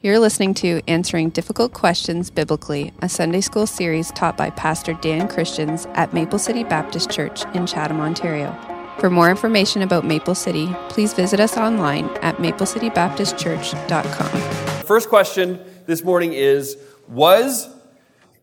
You're listening to Answering Difficult Questions Biblically, a Sunday school series taught by Pastor Dan Christians at Maple City Baptist Church in Chatham, Ontario. For more information about Maple City, please visit us online at maplecitybaptistchurch.com. First question this morning is Was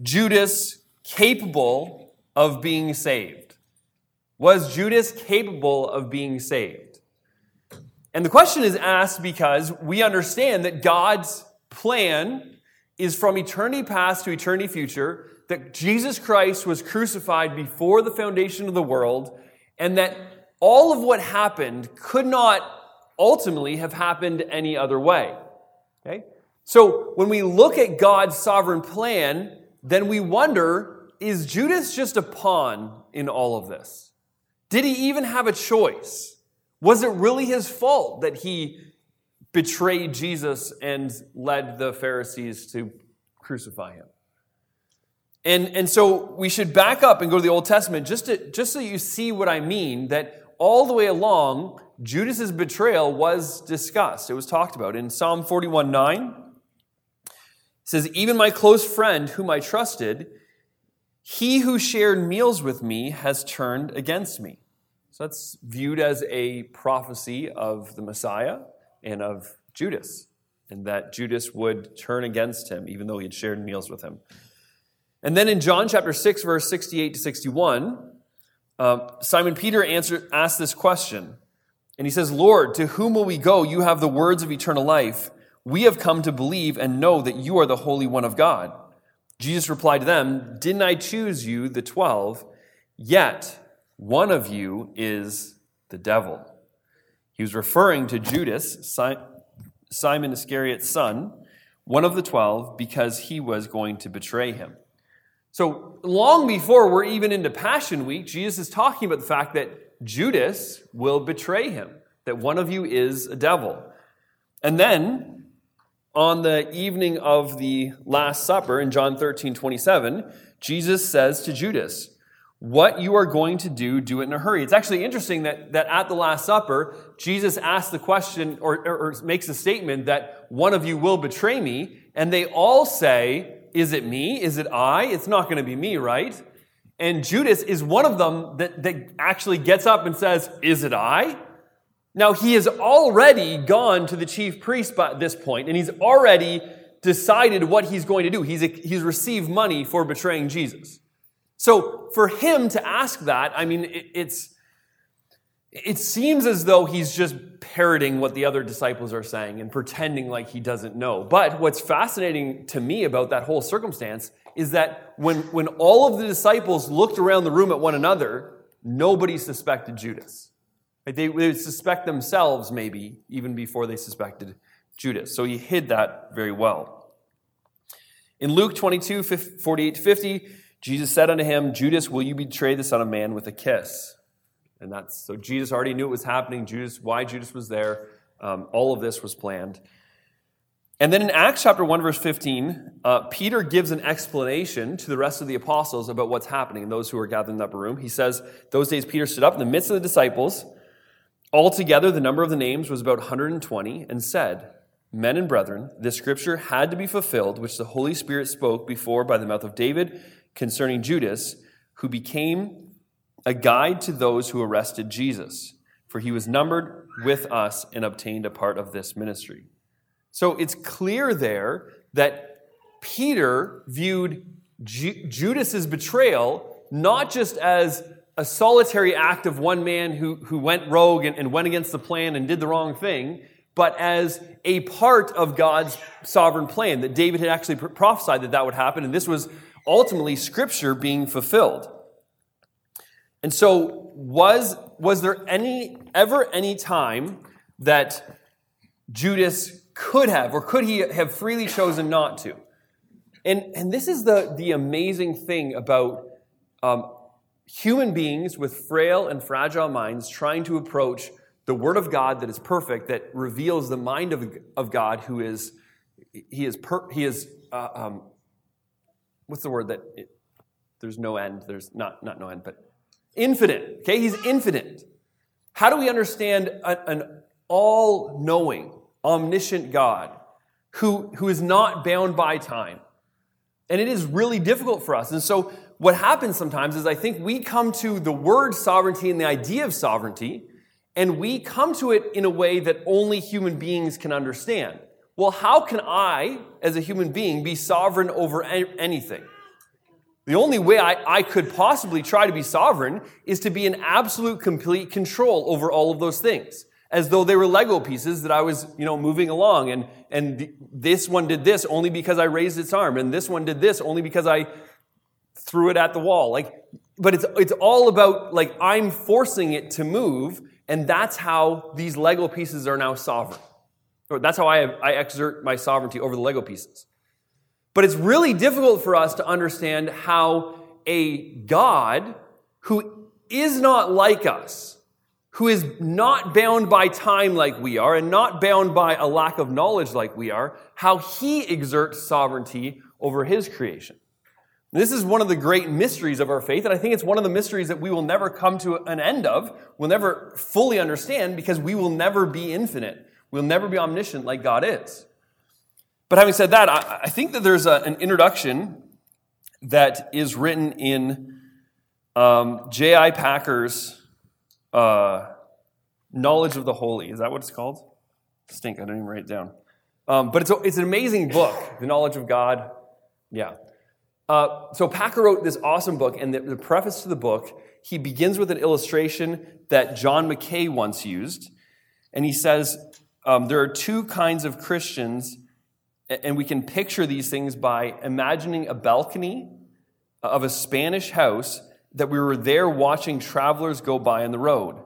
Judas capable of being saved? Was Judas capable of being saved? And the question is asked because we understand that God's plan is from eternity past to eternity future, that Jesus Christ was crucified before the foundation of the world, and that all of what happened could not ultimately have happened any other way. Okay? So when we look at God's sovereign plan, then we wonder is Judas just a pawn in all of this? Did he even have a choice? Was it really his fault that he betrayed Jesus and led the Pharisees to crucify him? And, and so we should back up and go to the Old Testament just, to, just so you see what I mean that all the way along, Judas's betrayal was discussed. It was talked about. In Psalm 41 9, it says, Even my close friend, whom I trusted, he who shared meals with me has turned against me. So that's viewed as a prophecy of the Messiah and of Judas, and that Judas would turn against him, even though he had shared meals with him. And then in John chapter 6, verse 68 to 61, uh, Simon Peter asked this question. And he says, Lord, to whom will we go? You have the words of eternal life. We have come to believe and know that you are the Holy One of God. Jesus replied to them, Didn't I choose you, the twelve? Yet one of you is the devil. He was referring to Judas, Simon Iscariot's son, one of the twelve, because he was going to betray him. So, long before we're even into Passion Week, Jesus is talking about the fact that Judas will betray him, that one of you is a devil. And then, on the evening of the Last Supper in John 13 27, Jesus says to Judas, what you are going to do, do it in a hurry. It's actually interesting that, that at the Last Supper, Jesus asks the question or, or, or makes a statement that one of you will betray me, and they all say, Is it me? Is it I? It's not going to be me, right? And Judas is one of them that, that actually gets up and says, Is it I? Now, he has already gone to the chief priest by this point, and he's already decided what he's going to do. He's, he's received money for betraying Jesus. So for him to ask that, I mean, it, it's, it seems as though he's just parroting what the other disciples are saying and pretending like he doesn't know. But what's fascinating to me about that whole circumstance is that when, when all of the disciples looked around the room at one another, nobody suspected Judas. They, they suspect themselves, maybe, even before they suspected Judas. So he hid that very well. In Luke 22, 48 to 50, Jesus said unto him, Judas, will you betray the Son of Man with a kiss? And that's so Jesus already knew it was happening. Judas, why Judas was there. Um, all of this was planned. And then in Acts chapter 1, verse 15, uh, Peter gives an explanation to the rest of the apostles about what's happening those who are gathered in the upper room. He says, Those days Peter stood up in the midst of the disciples. Altogether, the number of the names was about 120, and said, Men and brethren, this scripture had to be fulfilled, which the Holy Spirit spoke before by the mouth of David concerning Judas, who became a guide to those who arrested Jesus, for he was numbered with us and obtained a part of this ministry. So it's clear there that Peter viewed Ju- Judas's betrayal not just as a solitary act of one man who, who went rogue and, and went against the plan and did the wrong thing, but as a part of God's sovereign plan, that David had actually prophesied that that would happen, and this was ultimately Scripture being fulfilled. And so, was, was there any, ever any time that Judas could have, or could he have freely chosen not to? And, and this is the, the amazing thing about um, human beings with frail and fragile minds trying to approach the Word of God that is perfect, that reveals the mind of, of God who is, he is, per, he is uh, um, what's the word that it, there's no end, there's not, not no end, but infinite. Okay, he's infinite. How do we understand an all knowing, omniscient God who, who is not bound by time. And it is really difficult for us. And so, what happens sometimes is I think we come to the word sovereignty and the idea of sovereignty, and we come to it in a way that only human beings can understand. Well, how can I, as a human being, be sovereign over anything? The only way I, I could possibly try to be sovereign is to be in absolute, complete control over all of those things as though they were Lego pieces that I was, you know, moving along. And, and this one did this only because I raised its arm. And this one did this only because I threw it at the wall. Like, but it's, it's all about, like, I'm forcing it to move. And that's how these Lego pieces are now sovereign. That's how I, I exert my sovereignty over the Lego pieces. But it's really difficult for us to understand how a God who is not like us, who is not bound by time like we are and not bound by a lack of knowledge like we are, how he exerts sovereignty over his creation. This is one of the great mysteries of our faith, and I think it's one of the mysteries that we will never come to an end of, we'll never fully understand because we will never be infinite. We'll never be omniscient like God is. But having said that, I, I think that there's a, an introduction that is written in um, J.I. Packer's uh, Knowledge of the Holy. Is that what it's called? Stink, I didn't even write it down. Um, but it's, a, it's an amazing book, The Knowledge of God. Yeah. Uh, so Packer wrote this awesome book, and the, the, preface to the book, he begins with an illustration that John Mackay once used. And he says, um, there are two kinds of Christians, and we can picture these things by imagining a balcony of a Spanish house that we were there watching travelers go by on the road.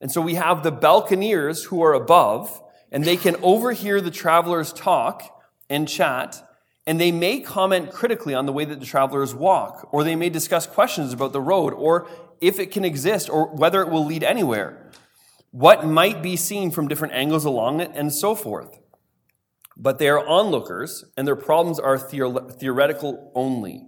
And so we have the balconeers who are above, and they can overhear the travelers talk and chat, and they may comment critically on the way that the travelers walk, or they may discuss questions about the road, or if it can exist, or whether it will lead anywhere, what might be seen from different angles along it, and so forth. But they are onlookers, and their problems are theoretical only.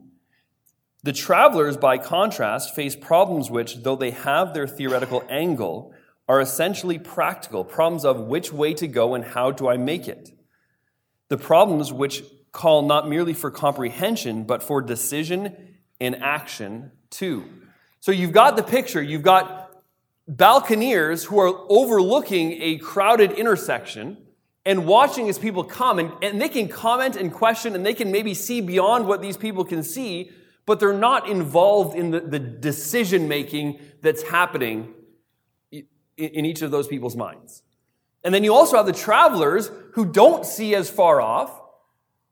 The travelers, by contrast, face problems which, though they have their theoretical angle, are essentially practical problems of which way to go and how do I make it. The problems which call not merely for comprehension, but for decision and action too. So you've got the picture, you've got balconeers who are overlooking a crowded intersection and watching as people come, and, and they can comment and question, and they can maybe see beyond what these people can see but they're not involved in the, the decision making that's happening in, in each of those people's minds. And then you also have the travelers who don't see as far off,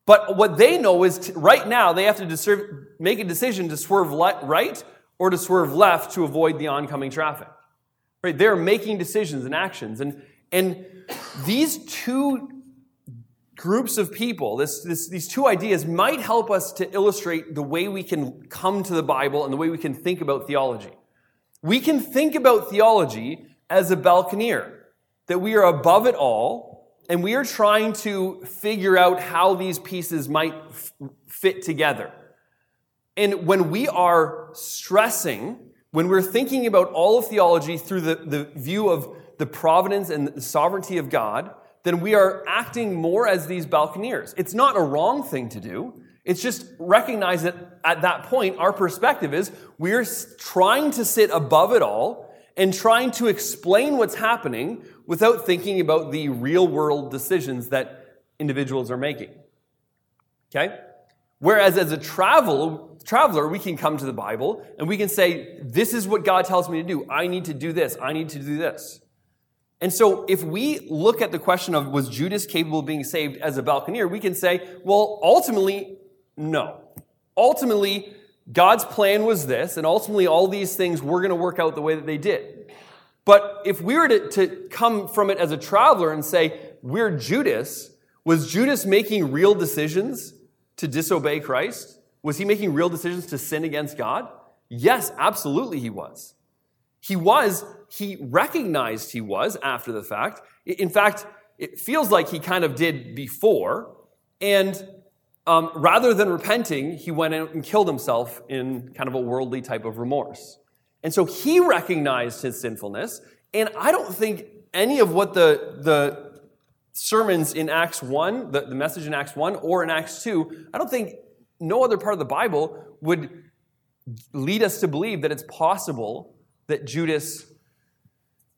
but what they know is t- right now they have to deserve, make a decision to swerve le- right or to swerve left to avoid the oncoming traffic. Right? They're making decisions and actions. And, and these two groups of people, this, this, these two ideas might help us to illustrate the way we can come to the Bible and the way we can think about theology. We can think about theology as a balconeer, that we are above it all, and we are trying to figure out how these pieces might f- fit together. And when we are stressing, when we're thinking about all of theology through the, the view of the providence and the sovereignty of God, then we are acting more as these balconeers. It's not a wrong thing to do. It's just recognize that at that point, our perspective is we're trying to sit above it all and trying to explain what's happening without thinking about the real world decisions that individuals are making. Okay? Whereas as a travel, traveler, we can come to the Bible and we can say, this is what God tells me to do. I need to do this. I need to do this. And so, if we look at the question of was Judas capable of being saved as a balconeer, we can say, well, ultimately, no. Ultimately, God's plan was this, and ultimately, all these things were going to work out the way that they did. But if we were to, to come from it as a traveler and say, we're Judas, was Judas making real decisions to disobey Christ? Was he making real decisions to sin against God? Yes, absolutely he was. He was he recognized he was after the fact. In fact, it feels like he kind of did before. And um, rather than repenting, he went out and killed himself in kind of a worldly type of remorse. And so he recognized his sinfulness. And I don't think any of what the, the sermons in Acts 1, the, the message in Acts 1 or in Acts 2, I don't think no other part of the Bible would lead us to believe that it's possible that Judas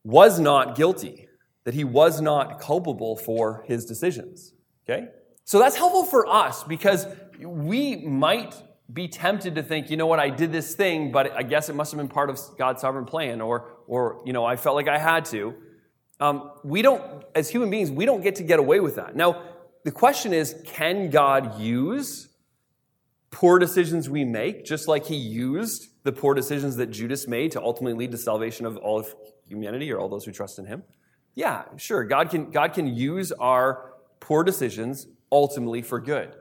was not guilty, that he was not culpable for his decisions. Okay? So that's helpful for us because we might be tempted to think, you know what, I did this thing, but I guess it must have been part of God's sovereign plan, or, or you know, I felt like I had to. Um, we don't, as human beings, we don't get to get away with that. Now, the question is, can God use poor decisions we make, just like He used the poor decisions that Judas made to ultimately lead to salvation of all of humanity or all those who trust in Him? Yeah, sure. God can, God can use our poor decisions ultimately for good.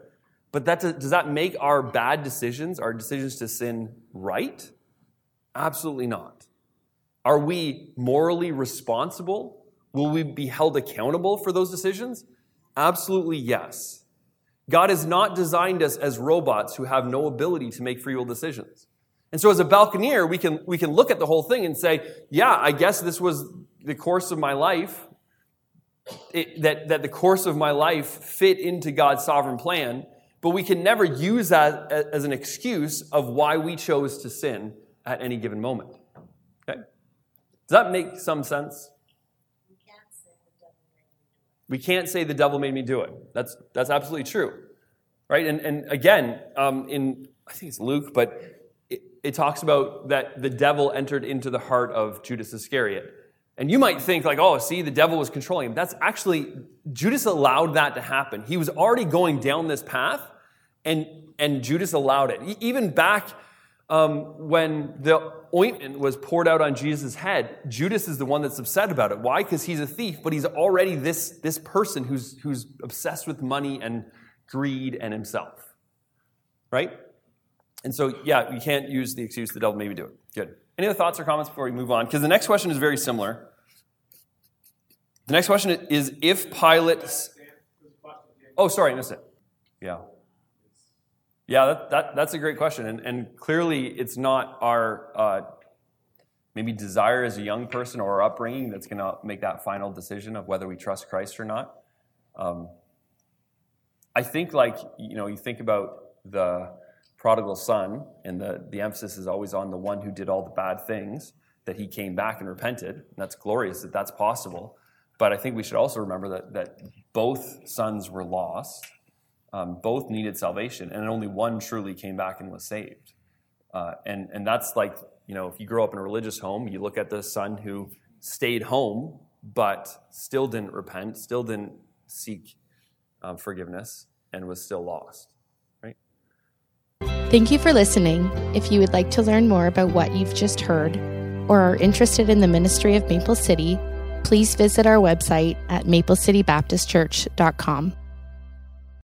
But that does, does that make our bad decisions, our decisions to sin, right? Absolutely not. Are we morally responsible? Will we be held accountable for those decisions? Absolutely yes. God has not designed us as robots who have no ability to make free will decisions. And so as a balconeer, we can, we can look at the whole thing and say, yeah, I guess this was the course of my life, it, that, that the course of my life fit into God's sovereign plan, but we can never use that as an excuse of why we chose to sin at any given moment. Okay? Does that make some sense? We can't say the devil made me do it. That's, that's absolutely true. Right? And, and again, um, in, I think it's Luke, but it, it talks about that the devil entered into the heart of Judas Iscariot. And you might think, like, oh, see, the devil was controlling him. That's actually, Judas allowed that to happen. He was already going down this path, and, and Judas allowed it. Even back um, when the ointment was poured out on Jesus' head, Judas is the one that's upset about it. Why? Because he's a thief, but he's already this, this person who's, who's obsessed with money and greed and himself. Right? And so, yeah, you can't use the excuse the devil made me do it. Good. Any other thoughts or comments before we move on? Because the next question is very similar. The next question is if Pilate. Oh, sorry, I missed it. Yeah. Yeah, that, that, that's a great question. And, and clearly, it's not our uh, maybe desire as a young person or our upbringing that's going to make that final decision of whether we trust Christ or not. Um, I think, like, you know, you think about the prodigal son, and the, the emphasis is always on the one who did all the bad things, that he came back and repented. And that's glorious that that's possible. But I think we should also remember that, that both sons were lost um, both needed salvation, and only one truly came back and was saved. Uh, and, and that's like, you know, if you grow up in a religious home, you look at the son who stayed home, but still didn't repent, still didn't seek um, forgiveness, and was still lost. Right? Thank you for listening. If you would like to learn more about what you've just heard, or are interested in the ministry of Maple City, please visit our website at maplecitybaptistchurch.com.